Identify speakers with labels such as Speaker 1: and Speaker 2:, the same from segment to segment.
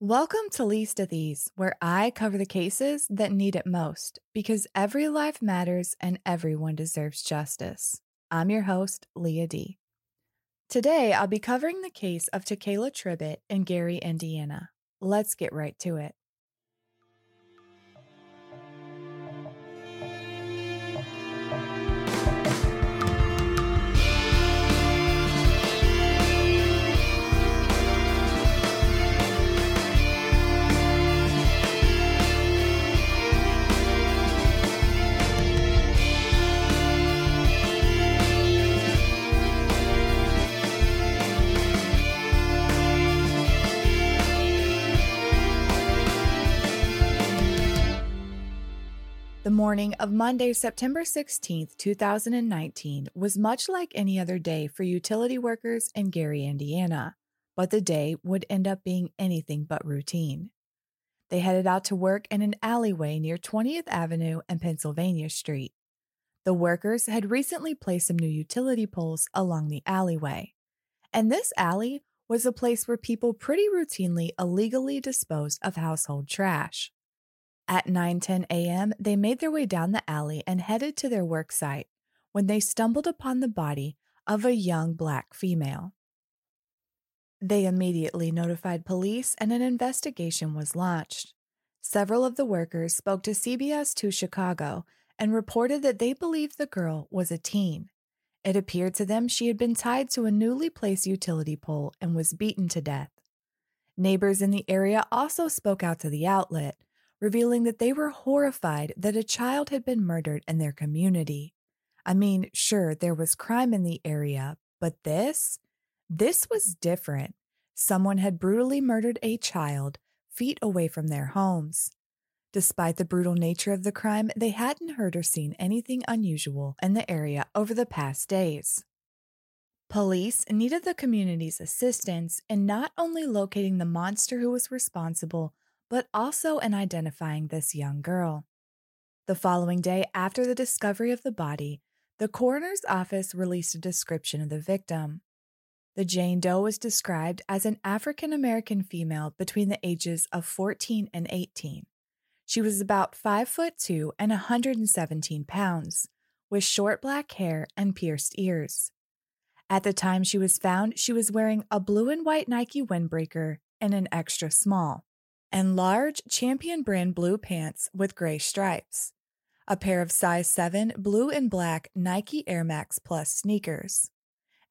Speaker 1: Welcome to Least of These, where I cover the cases that need it most because every life matters and everyone deserves justice. I'm your host, Leah D. Today, I'll be covering the case of Takaylah Tribitt in Gary, Indiana. Let's get right to it. The morning of Monday, September 16, 2019, was much like any other day for utility workers in Gary, Indiana, but the day would end up being anything but routine. They headed out to work in an alleyway near 20th Avenue and Pennsylvania Street. The workers had recently placed some new utility poles along the alleyway, and this alley was a place where people pretty routinely illegally disposed of household trash. At 9:10 a.m., they made their way down the alley and headed to their work site when they stumbled upon the body of a young black female. They immediately notified police and an investigation was launched. Several of the workers spoke to CBS 2 Chicago and reported that they believed the girl was a teen. It appeared to them she had been tied to a newly placed utility pole and was beaten to death. Neighbors in the area also spoke out to the outlet, revealing that they were horrified that a child had been murdered in their community. I mean, sure, there was crime in the area, but this? This was different. Someone had brutally murdered a child feet away from their homes. Despite the brutal nature of the crime, they hadn't heard or seen anything unusual in the area over the past days. Police needed the community's assistance in not only locating the monster who was responsible, but also in identifying this young girl. The following day, after the discovery of the body, the coroner's office released a description of the victim. The Jane Doe was described as an African American female between the ages of 14 and 18. She was about 5 foot 2 and 117 pounds, with short black hair and pierced ears. At the time she was found, she was wearing a blue and white Nike windbreaker and an extra small and large Champion brand blue pants with gray stripes, a pair of size 7 blue and black Nike Air Max Plus sneakers,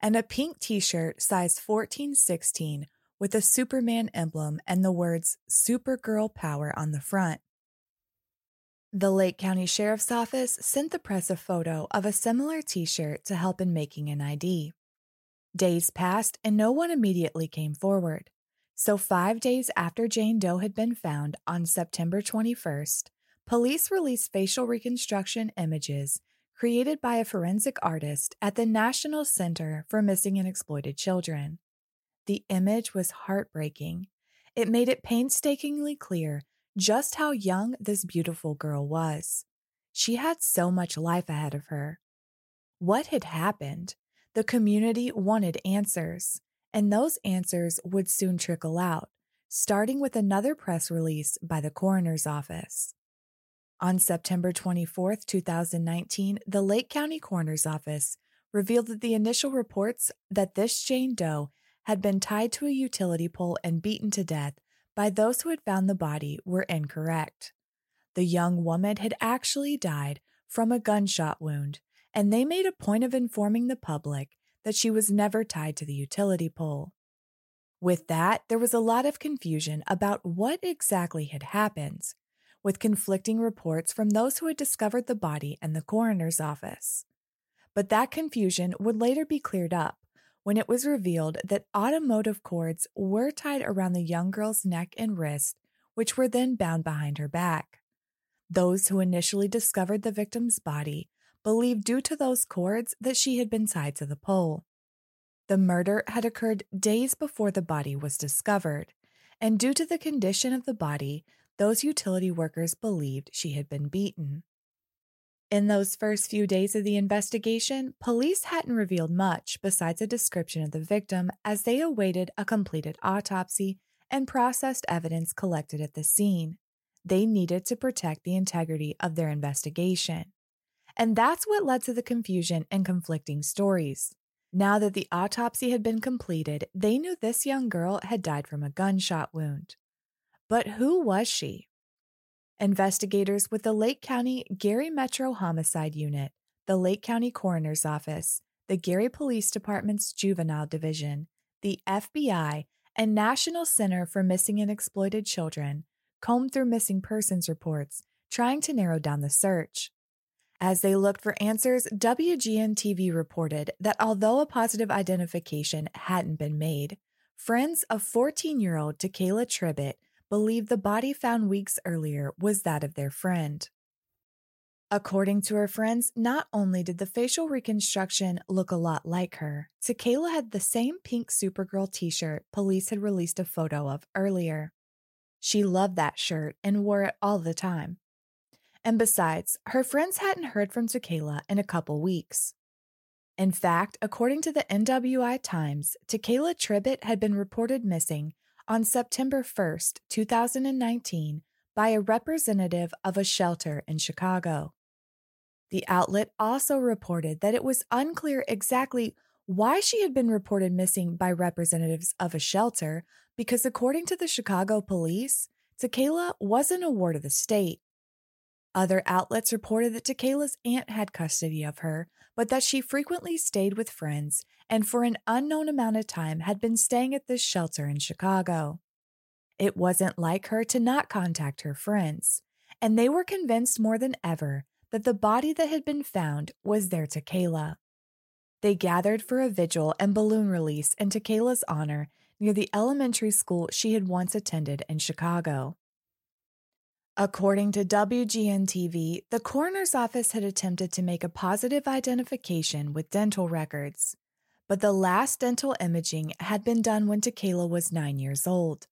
Speaker 1: and a pink t shirt size 14 16 with a Superman emblem and the words Supergirl Power on the front. The Lake County Sheriff's Office sent the press a photo of a similar t shirt to help in making an ID. Days passed and no one immediately came forward. So, five days after Jane Doe had been found on September 21st, police released facial reconstruction images created by a forensic artist at the National Center for Missing and Exploited Children. The image was heartbreaking. It made it painstakingly clear just how young this beautiful girl was. She had so much life ahead of her. What had happened? The community wanted answers and those answers would soon trickle out, starting with another press release by the coroner's office. On September 24, 2019, the Lake County Coroner's Office revealed that the initial reports that this Jane Doe had been tied to a utility pole and beaten to death by those who had found the body were incorrect. The young woman had actually died from a gunshot wound, and they made a point of informing the public that she was never tied to the utility pole. With that, there was a lot of confusion about what exactly had happened, with conflicting reports from those who had discovered the body and the coroner's office. But that confusion would later be cleared up when it was revealed that automotive cords were tied around the young girl's neck and wrist, which were then bound behind her back. Those who initially discovered the victim's body believed due to those cords that she had been tied to the pole. The murder had occurred days before the body was discovered, and due to the condition of the body, those utility workers believed she had been beaten. In those first few days of the investigation, police hadn't revealed much besides a description of the victim as they awaited a completed autopsy and processed evidence collected at the scene. They needed to protect the integrity of their investigation. And that's what led to the confusion and conflicting stories. Now that the autopsy had been completed, they knew this young girl had died from a gunshot wound. But who was she? Investigators with the Lake County Gary Metro Homicide Unit, the Lake County Coroner's Office, the Gary Police Department's Juvenile Division, the FBI, and National Center for Missing and Exploited Children combed through missing persons reports, trying to narrow down the search. As they looked for answers, WGN TV reported that although a positive identification hadn't been made, friends of 14 year old Takaylah Tribitt believed the body found weeks earlier was that of their friend. According to her friends, not only did the facial reconstruction look a lot like her, Takaylah had the same pink Supergirl t shirt police had released a photo of earlier. She loved that shirt and wore it all the time. And besides, her friends hadn't heard from Takaylah in a couple weeks. In fact, according to the NWI Times, Takaylah Tribitt had been reported missing on September 1st, 2019, by a representative of a shelter in Chicago. The outlet also reported that it was unclear exactly why she had been reported missing by representatives of a shelter because, according to the Chicago police, Takaylah wasn't a ward of the state. Other outlets reported that Takaylah's aunt had custody of her, but that she frequently stayed with friends and for an unknown amount of time had been staying at this shelter in Chicago. It wasn't like her to not contact her friends, and they were convinced more than ever that the body that had been found was their Takaylah. They gathered for a vigil and balloon release in Takaylah's honor near the elementary school she had once attended in Chicago. According to WGN TV, the coroner's office had attempted to make a positive identification with dental records, but the last dental imaging had been done when Takaylah was nine years old.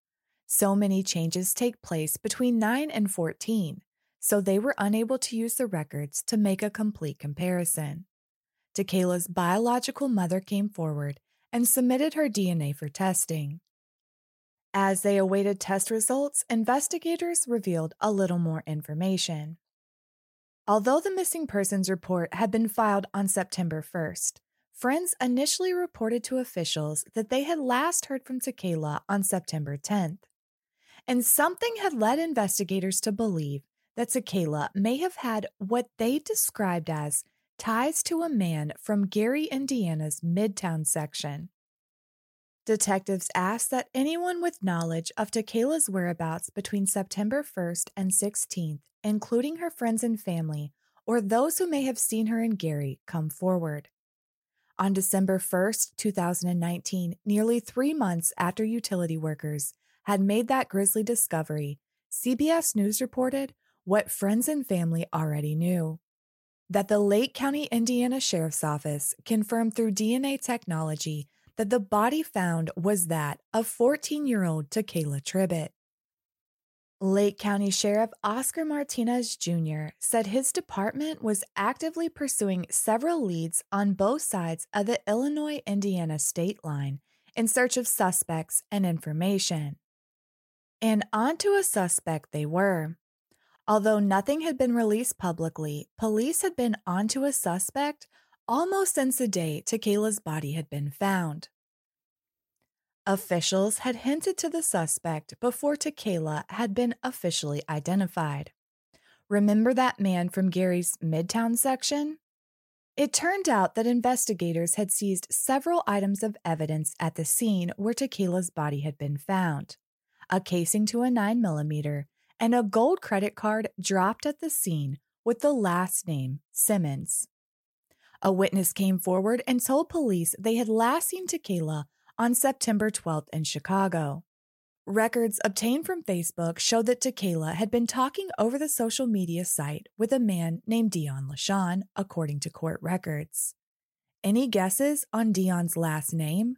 Speaker 1: So many changes take place between 9 and 14, so they were unable to use the records to make a complete comparison. Takaylah's biological mother came forward and submitted her DNA for testing. As they awaited test results, investigators revealed a little more information. Although the missing persons report had been filed on September 1st, friends initially reported to officials that they had last heard from Takaylah on September 10th. And something had led investigators to believe that Takaylah may have had what they described as ties to a man from Gary, Indiana's Midtown section. Detectives asked that anyone with knowledge of Takaylah's whereabouts between September 1st and 16th, including her friends and family, or those who may have seen her in Gary, come forward. On December 1st, 2019, nearly three months after utility workers had made that grisly discovery, CBS News reported what friends and family already knew that the Lake County, Indiana Sheriff's Office confirmed through DNA technology that the body found was that of 14 year old Takaylah Tribitt. Lake County Sheriff Oscar Martinez Jr. said his department was actively pursuing several leads on both sides of the Illinois Indiana state line in search of suspects and information. And onto a suspect they were. Although nothing had been released publicly, police had been onto a suspect almost since the day Takaylah's body had been found. Officials had hinted to the suspect before Takaylah had been officially identified. Remember that man from Gary's Midtown section? It turned out that investigators had seized several items of evidence at the scene where Takaylah's body had been found a casing to a 9mm and a gold credit card dropped at the scene with the last name Simmons. A witness came forward and told police they had last seen Takaylah on September 12th in Chicago. Records obtained from Facebook showed that Takaylah had been talking over the social media site with a man named Deonlashawn, according to court records. Any guesses on Deon's last name?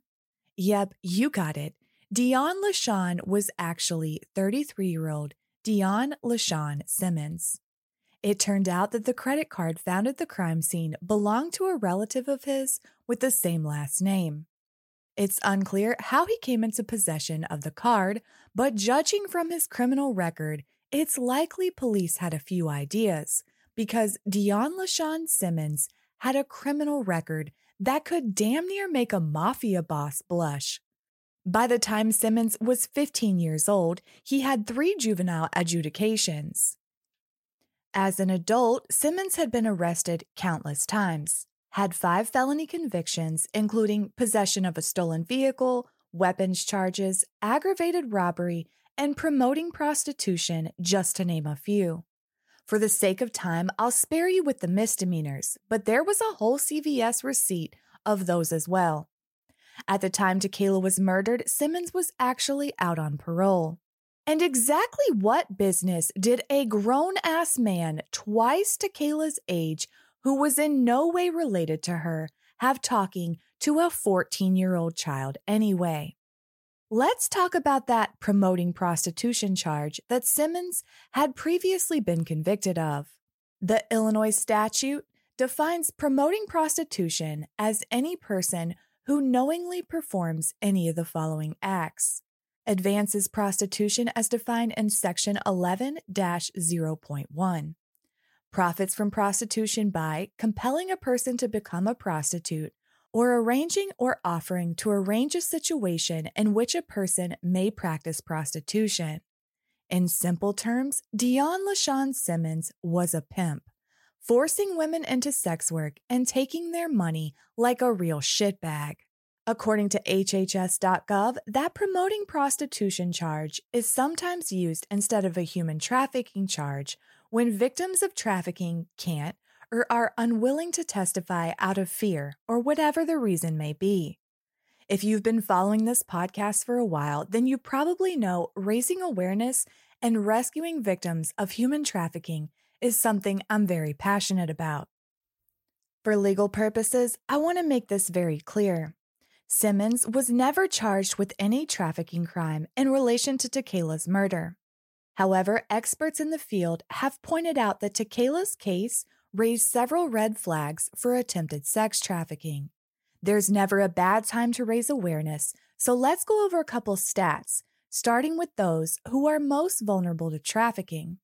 Speaker 1: Yep, you got it. Deonlashawn was actually 33 year old Dion LaShawn Simmons. It turned out that the credit card found at the crime scene belonged to a relative of his with the same last name. It's unclear how he came into possession of the card, but judging from his criminal record, it's likely police had a few ideas because Deonlashawn Simmons had a criminal record that could damn near make a mafia boss blush. By the time Simmons was 15 years old, he had three juvenile adjudications. As an adult, Simmons had been arrested countless times had five felony convictions, including possession of a stolen vehicle, weapons charges, aggravated robbery, and promoting prostitution, just to name a few. For the sake of time, I'll spare you with the misdemeanors, but there was a whole CVS receipt of those as well. At the time Takaylah was murdered, Simmons was actually out on parole. And exactly what business did a grown ass man twice Takaylah's age who was in no way related to her, have talking to a 14 year old child anyway. Let's talk about that promoting prostitution charge that Simmons had previously been convicted of. The Illinois statute defines promoting prostitution as any person who knowingly performs any of the following acts. Advances prostitution as defined in section 11 0.1 profits from prostitution by compelling a person to become a prostitute, or arranging or offering to arrange a situation in which a person may practice prostitution. In simple terms, Deonlashawn Simmons was a pimp, forcing women into sex work and taking their money like a real shitbag. According to HHS.gov, that promoting prostitution charge is sometimes used instead of a human trafficking charge when victims of trafficking can't or are unwilling to testify out of fear or whatever the reason may be. If you've been following this podcast for a while, then you probably know raising awareness and rescuing victims of human trafficking is something I'm very passionate about. For legal purposes, I want to make this very clear. Simmons was never charged with any trafficking crime in relation to Takaylah's murder. However, experts in the field have pointed out that Takaylah's case raised several red flags for attempted sex trafficking. There's never a bad time to raise awareness, so let's go over a couple stats, starting with those who are most vulnerable to trafficking.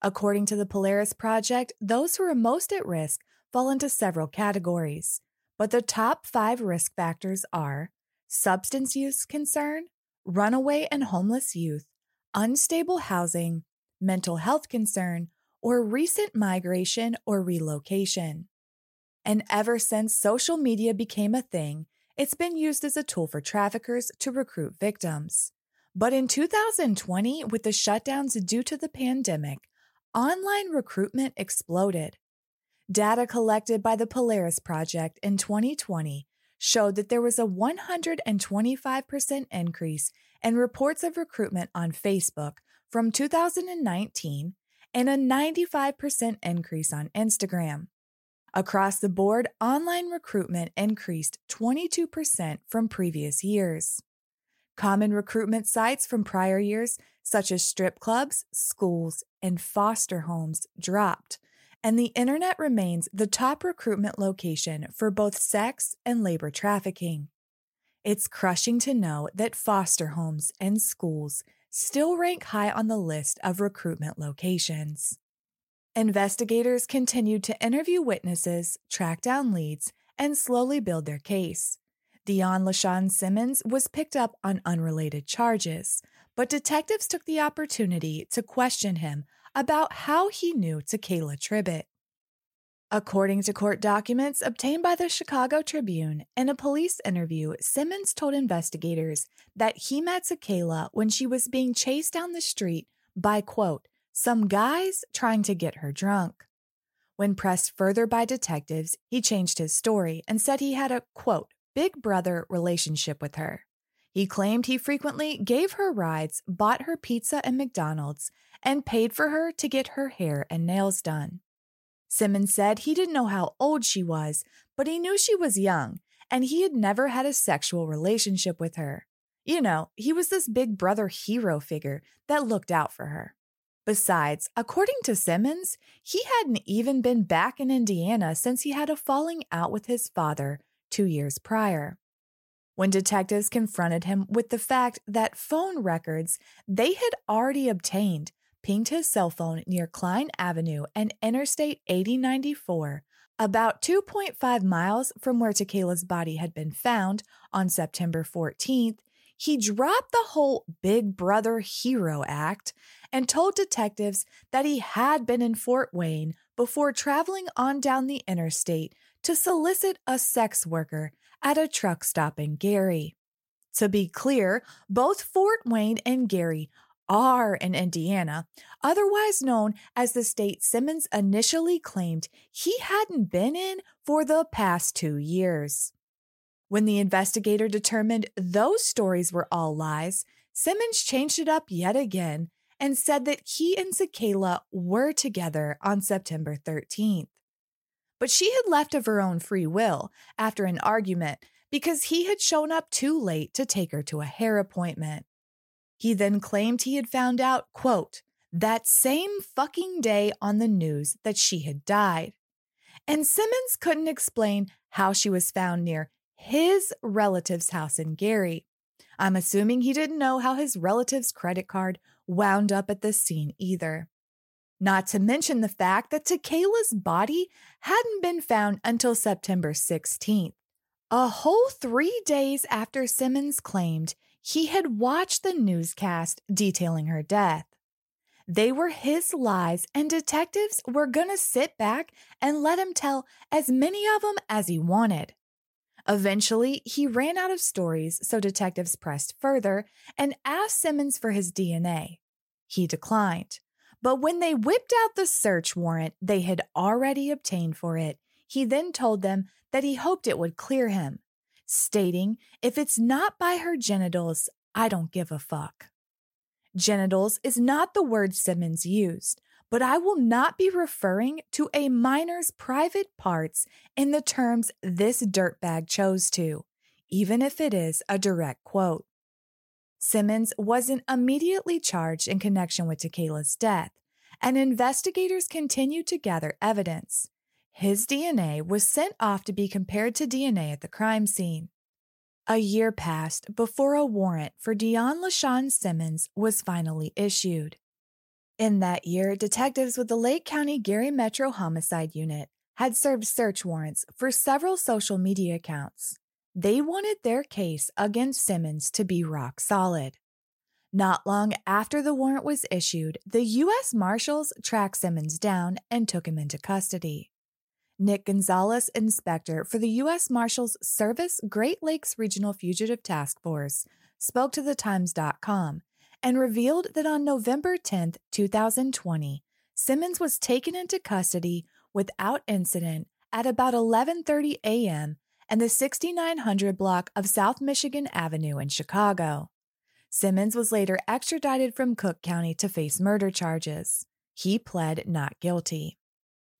Speaker 1: According to the Polaris Project, those who are most at risk fall into several categories, but the top five risk factors are substance use concern, runaway and homeless youth, unstable housing, mental health concern, or recent migration or relocation. And ever since social media became a thing, it's been used as a tool for traffickers to recruit victims. But in 2020, with the shutdowns due to the pandemic, online recruitment exploded. Data collected by the Polaris Project in 2020 showed that there was a 125% increase in reports of recruitment on Facebook from 2019 and a 95% increase on Instagram. Across the board, online recruitment increased 22% from previous years. Common recruitment sites from prior years, such as strip clubs, schools, and foster homes, dropped, and the internet remains the top recruitment location for both sex and labor trafficking. It's crushing to know that foster homes and schools still rank high on the list of recruitment locations. Investigators continued to interview witnesses, track down leads, and slowly build their case. Deonlashawn Simmons was picked up on unrelated charges, but detectives took the opportunity to question him about how he knew Takaylah Tribitt. According to court documents obtained by the Chicago Tribune, in a police interview, Simmons told investigators that he met Takaylah when she was being chased down the street by, quote, some guys trying to get her drunk. When pressed further by detectives, he changed his story and said he had a, quote, big brother relationship with her. He claimed he frequently gave her rides, bought her pizza and McDonald's, and paid for her to get her hair and nails done. Simmons said he didn't know how old she was, but he knew she was young, and he had never had a sexual relationship with her. You know, he was this big brother hero figure that looked out for her. Besides, according to Simmons, he hadn't even been back in Indiana since he had a falling out with his father two years prior. When detectives confronted him with the fact that phone records they had already obtained pinged his cell phone near Cline Avenue and Interstate 8094, about 2.5 miles from where Takaylah's body had been found on September 14th, he dropped the whole Big Brother hero act and told detectives that he had been in Fort Wayne before traveling on down the interstate to solicit a sex worker at a truck stop in Gary. To be clear, both Fort Wayne and Gary are in Indiana, otherwise known as the state Simmons initially claimed he hadn't been in for the past two years. When the investigator determined those stories were all lies, Simmons changed it up yet again and said that he and Takaylah were together on September 13th. But she had left of her own free will after an argument because he had shown up too late to take her to a hair appointment. He then claimed he had found out, quote, that same fucking day on the news that she had died. And Simmons couldn't explain how she was found near his relative's house in Gary. I'm assuming he didn't know how his relative's credit card wound up at the scene either. Not to mention the fact that Takaylah's body hadn't been found until September 16th, a whole three days after Simmons claimed he had watched the newscast detailing her death. They were his lies, and detectives were to sit back and let him tell as many of them as he wanted. Eventually, he ran out of stories, so detectives pressed further and asked Simmons for his DNA. He declined. But when they whipped out the search warrant they had already obtained for it, he then told them that he hoped it would clear him, stating, If it's not by her genitals, I don't give a fuck. Genitals is not the word Simmons used, but I will not be referring to a minor's private parts in the terms this dirtbag chose to, even if it is a direct quote. Simmons wasn't immediately charged in connection with Takaylah's death, and investigators continued to gather evidence. His DNA was sent off to be compared to DNA at the crime scene. A year passed before a warrant for Deonlashawn Simmons was finally issued. In that year, detectives with the Lake County Gary Metro Homicide Unit had served search warrants for several social media accounts. They wanted their case against Simmons to be rock solid. Not long after the warrant was issued, the U.S. Marshals tracked Simmons down and took him into custody. Nick Gonzalez, inspector for the U.S. Marshals Service Great Lakes Regional Fugitive Task Force, spoke to the Times.com and revealed that on November 10, 2020, Simmons was taken into custody without incident at about 11:30 a.m. in the 6900 block of South Michigan Avenue in Chicago. Simmons was later extradited from Cook County to face murder charges. He pled not guilty.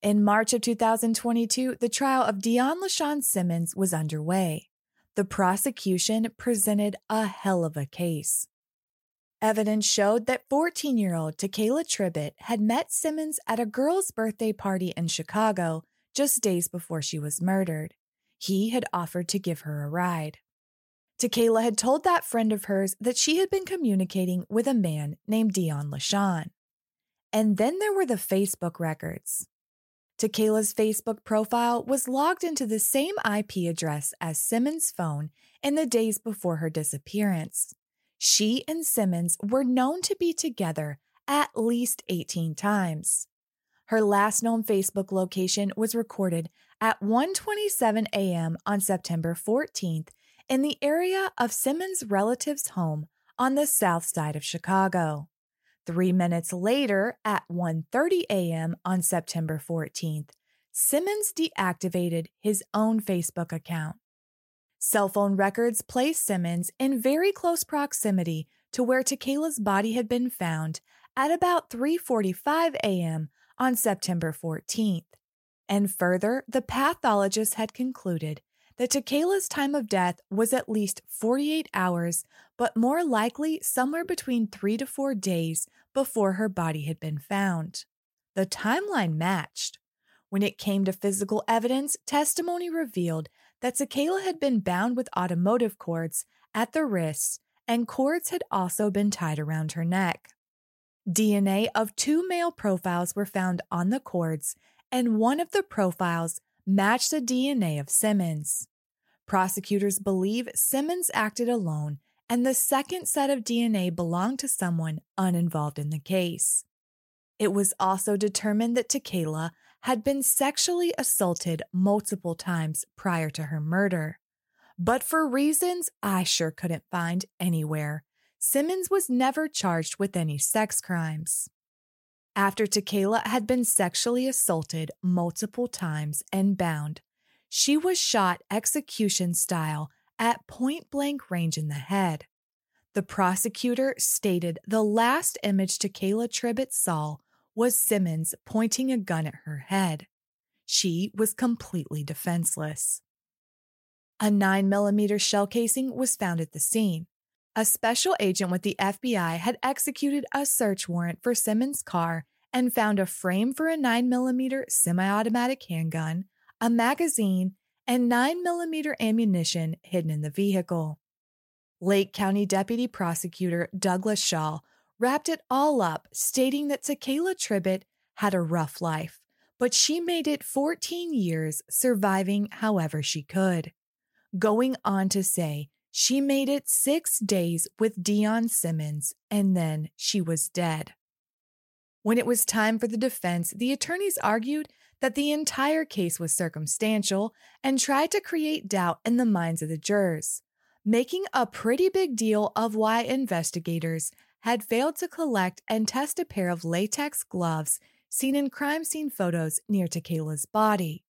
Speaker 1: In March of 2022, the trial of Deonlashawn Simmons was underway. The prosecution presented a hell of a case. Evidence showed that 14 year old Takaylah Tribitt had met Simmons at a girl's birthday party in Chicago just days before she was murdered. He had offered to give her a ride. Takaylah had told that friend of hers that she had been communicating with a man named Deonlashawn. And then there were the Facebook records. Takaylah's Facebook profile was logged into the same IP address as Simmons' phone in the days before her disappearance. She and Simmons were known to be together at least 18 times. Her last known Facebook location was recorded at 1:27 a.m. on September 14th in the area of Simmons' relative's home on the south side of Chicago. 3 minutes later at 1:30 a.m. on September 14th, Simmons deactivated his own Facebook account. Cell phone records place Simmons in very close proximity to where Takaylah's body had been found at about 3:45 a.m. on September 14th. And further, the pathologist had concluded that Takaylah's time of death was at least 48 hours, but more likely somewhere between 3 to 4 days before her body had been found. The timeline matched. When it came to physical evidence, testimony revealed that Takaylah had been bound with automotive cords at the wrists, and cords had also been tied around her neck. DNA of two male profiles were found on the cords, and one of the profiles matched the DNA of Simmons. Prosecutors believe Simmons acted alone, and the second set of DNA belonged to someone uninvolved in the case. It was also determined that Takaylah had been sexually assaulted multiple times prior to her murder. But for reasons I sure couldn't find anywhere, Simmons was never charged with any sex crimes. After Takaylah had been sexually assaulted multiple times and bound, she was shot execution style at point blank range in the head. The prosecutor stated the last image Takaylah Tribitt saw was Simmons pointing a gun at her head. She was completely defenseless. A 9mm shell casing was found at the scene. A special agent with the FBI had executed a search warrant for Simmons' car and found a frame for a 9mm semi automatic handgun, a magazine, and 9mm ammunition hidden in the vehicle. Lake County Deputy Prosecutor Douglas Shaw wrapped it all up, stating that Takaylah Tribitt had a rough life, but she made it 14 years, surviving however she could going on to say she made it six days with Deon Simmons and then she was dead. When it was time for the defense, the attorneys argued that the entire case was circumstantial and tried to create doubt in the minds of the jurors, making a pretty big deal of why investigators had failed to collect and test a pair of latex gloves seen in crime scene photos near Takaylah's body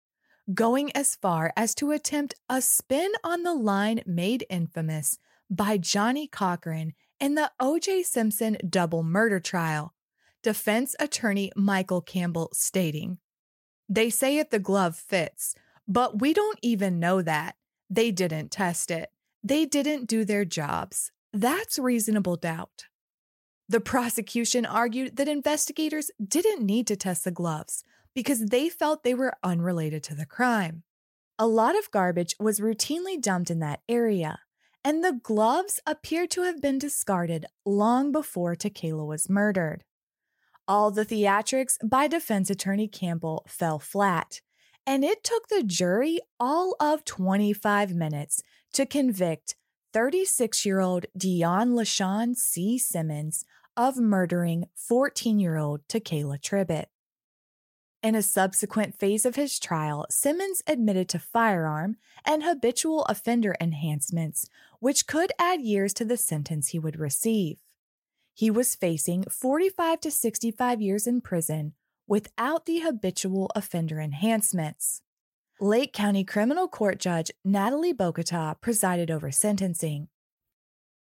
Speaker 1: going as far as to attempt a spin on the line made infamous by Johnnie Cochran in the O.J. Simpson double murder trial. Defense attorney Michael Campbell stating, They say it the glove fits, but we don't even know that. They didn't test it. They didn't do their jobs. That's reasonable doubt. The prosecution argued that investigators didn't need to test the gloves because they felt they were unrelated to the crime. A lot of garbage was routinely dumped in that area, and the gloves appear to have been discarded long before Takaylah was murdered. All the theatrics by defense attorney Campbell fell flat, and it took the jury all of 25 minutes to convict 36 year old Deonlashawn C. Simmons of murdering 14 year old Takaylah Tribitt. In a subsequent phase of his trial, Simmons admitted to firearm and habitual offender enhancements, which could add years to the sentence he would receive. He was facing 45 to 65 years in prison without the habitual offender enhancements. Lake County Criminal Court Judge Natalie Bokota presided over sentencing.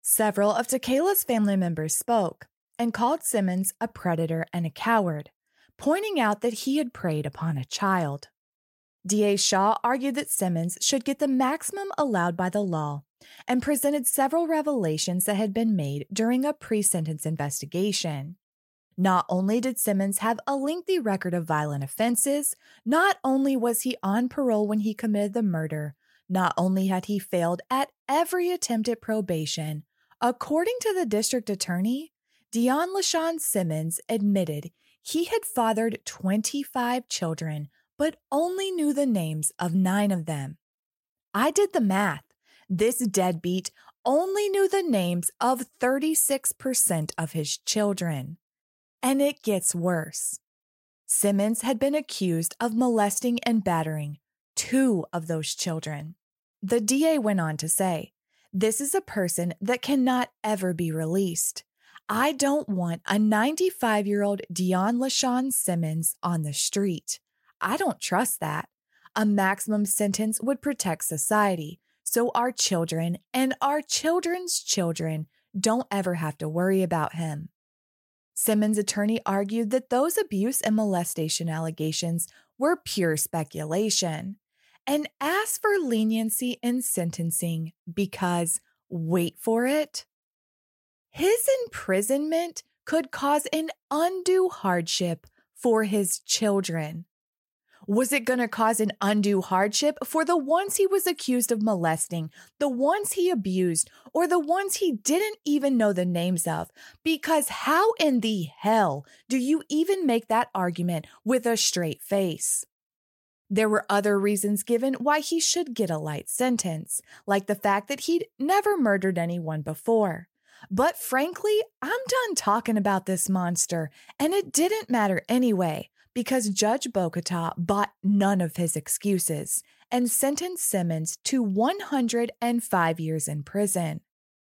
Speaker 1: Several of Takaylah's family members spoke and called Simmons a predator and a coward pointing out that he had preyed upon a child. DA Shaw argued that Simmons should get the maximum allowed by the law and presented several revelations that had been made during a pre sentence investigation. Not only did Simmons have a lengthy record of violent offenses, not only was he on parole when he committed the murder, not only had he failed at every attempt at probation, according to the district attorney, Deonlashawn Simmons admitted he had fathered 25 children, but only knew the names of nine of them. I did the math. This deadbeat only knew the names of 36% of his children. And it gets worse. Simmons had been accused of molesting and battering two of those children. The DA went on to say, This is a person that cannot ever be released. I don't want a 95 year old Deonlashawn Simmons on the street. I don't trust that. A maximum sentence would protect society so our children and our children's children don't ever have to worry about him. Simmons' attorney argued that those abuse and molestation allegations were pure speculation and asked for leniency in sentencing because, wait for it, his imprisonment could cause an undue hardship for his children. Was it going to cause an undue hardship for the ones he was accused of molesting, the ones he abused, or the ones he didn't even know the names of? Because how in the hell do you even make that argument with a straight face? There were other reasons given why he should get a light sentence, like the fact that he'd never murdered anyone before. But frankly, I'm done talking about this monster, and it didn't matter anyway because Judge Bokota bought none of his excuses and sentenced Simmons to 105 years in prison.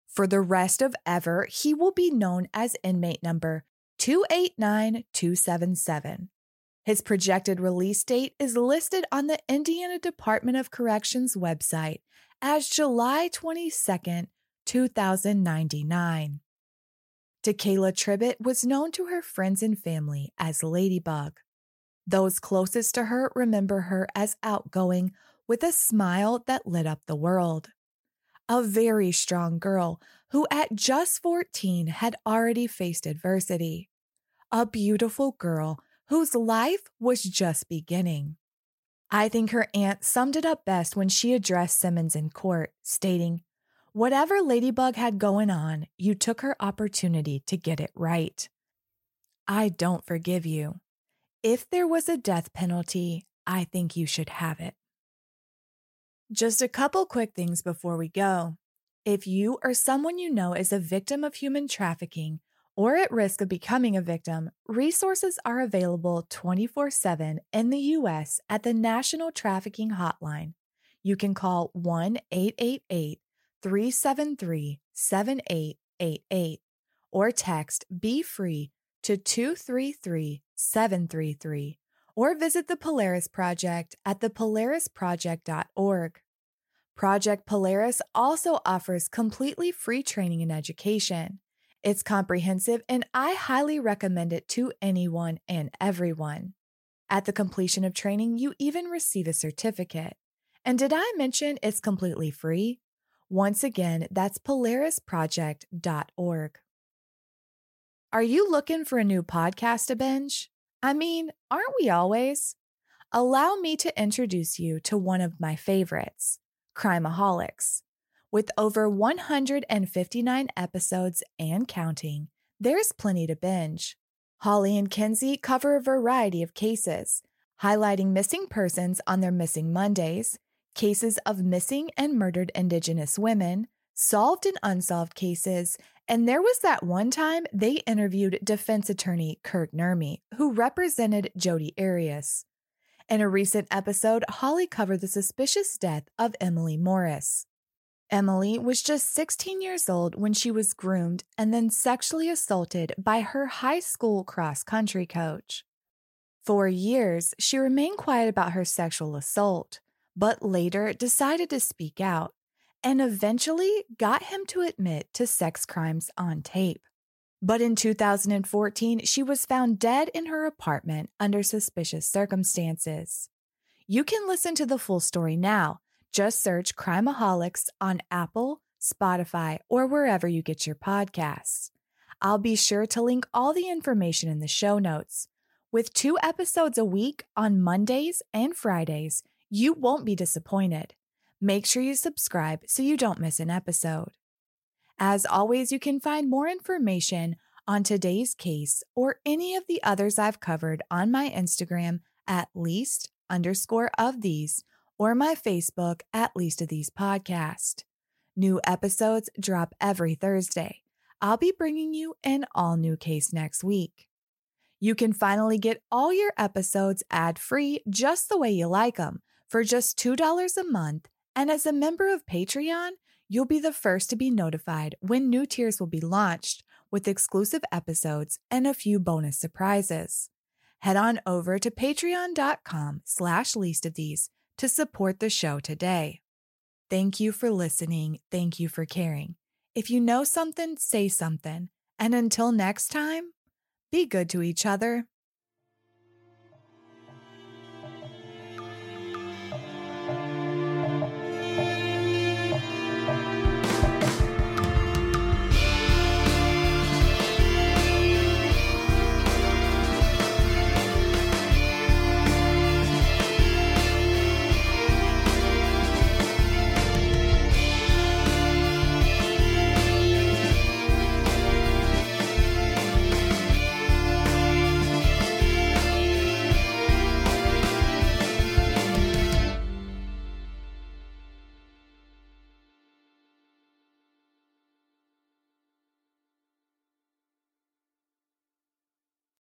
Speaker 1: For the rest of ever, he will be known as inmate number 289277. His projected release date is listed on the Indiana Department of Corrections website as July 22, 2099. Takaylah Tribitt was known to her friends and family as Ladybug. Those closest to her remember her as outgoing with a smile that lit up the world. A very strong girl who, at just 14, had already faced adversity. A beautiful girl whose life was just beginning. I think her aunt summed it up best when she addressed Simmons in court, stating, Whatever Ladybug had going on, you took her opportunity to get it right. I don't forgive you. If there was a death penalty, I think you should have it. Just a couple quick things before we go. If you or someone you know is a victim of human trafficking or at risk of becoming a victim, resources are available 24 7 in the U.S. at the National Trafficking Hotline. You can call 1 888 373 7888 or text Be Free to 233 733 or visit the Polaris Project at thepolarisproject.org. Project Polaris also offers completely free training and education. It's comprehensive and I highly recommend it to anyone and everyone. At the completion of training, you even receive a certificate. And did I mention it's completely free? Once again, that's polarisproject.org. Are you looking for a new podcast to binge? I mean, aren't we always? Allow me to introduce you to one of my favorites, Crimeaholics. With over 159 episodes and counting, there's plenty to binge. Holly and Kenzie cover a variety of cases, highlighting missing persons on their Missing Mondays, cases of missing and murdered Indigenous women, solved and unsolved cases, and there was that one time they interviewed defense attorney Kirk Nurmi, who represented Jodi Arias. In a recent episode, Holly covered the suspicious death of Emily Morris. Emily was just 16 years old when she was groomed and then sexually assaulted by her high school cross country coach. For years, she remained quiet about her sexual assault, but later decided to speak out and eventually got him to admit to sex crimes on tape. But in 2014, she was found dead in her apartment under suspicious circumstances. You can listen to the full story now. Just search Crimeaholics on Apple, Spotify, or wherever you get your podcasts. I'll be sure to link all the information in the show notes. With two episodes a week on Mondays and Fridays, you won't be disappointed. Make sure you subscribe so you don't miss an episode. As always, you can find more information on today's case or any of the others I've covered on my Instagram at least underscore of these or my Facebook at least of these podcast. New episodes drop every Thursday. I'll be bringing you an all new case next week. You can finally get all your episodes ad free just the way you like them for just $2 a month and as a member of Patreon, you'll be the first to be notified when new tiers will be launched with exclusive episodes and a few bonus surprises. Head on over to patreon.com slash least of these to support the show today. Thank you for listening. Thank you for caring. If you know something, say something. And until next time, be good to each other.